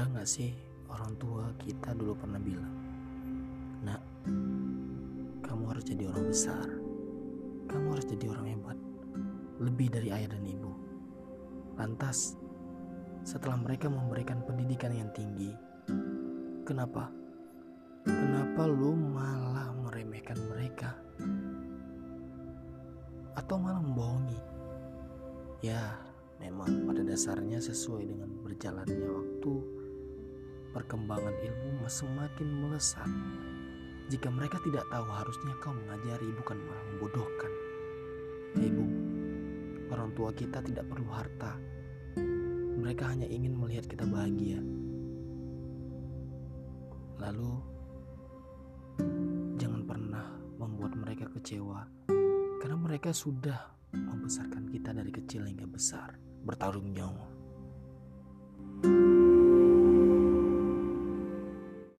gak sih orang tua kita dulu pernah bilang, Nak, kamu harus jadi orang besar. Kamu harus jadi orang hebat. Lebih dari ayah dan ibu. Lantas, setelah mereka memberikan pendidikan yang tinggi, kenapa? Kenapa lu malah meremehkan mereka? Atau malah membohongi? Ya, memang pada dasarnya sesuai dengan berjalannya waktu, perkembangan ilmu semakin melesat. Jika mereka tidak tahu harusnya kau mengajari bukan malah membodohkan. Ibu, orang tua kita tidak perlu harta. Mereka hanya ingin melihat kita bahagia. Lalu, jangan pernah membuat mereka kecewa karena mereka sudah membesarkan kita dari kecil hingga besar, bertarung nyawa.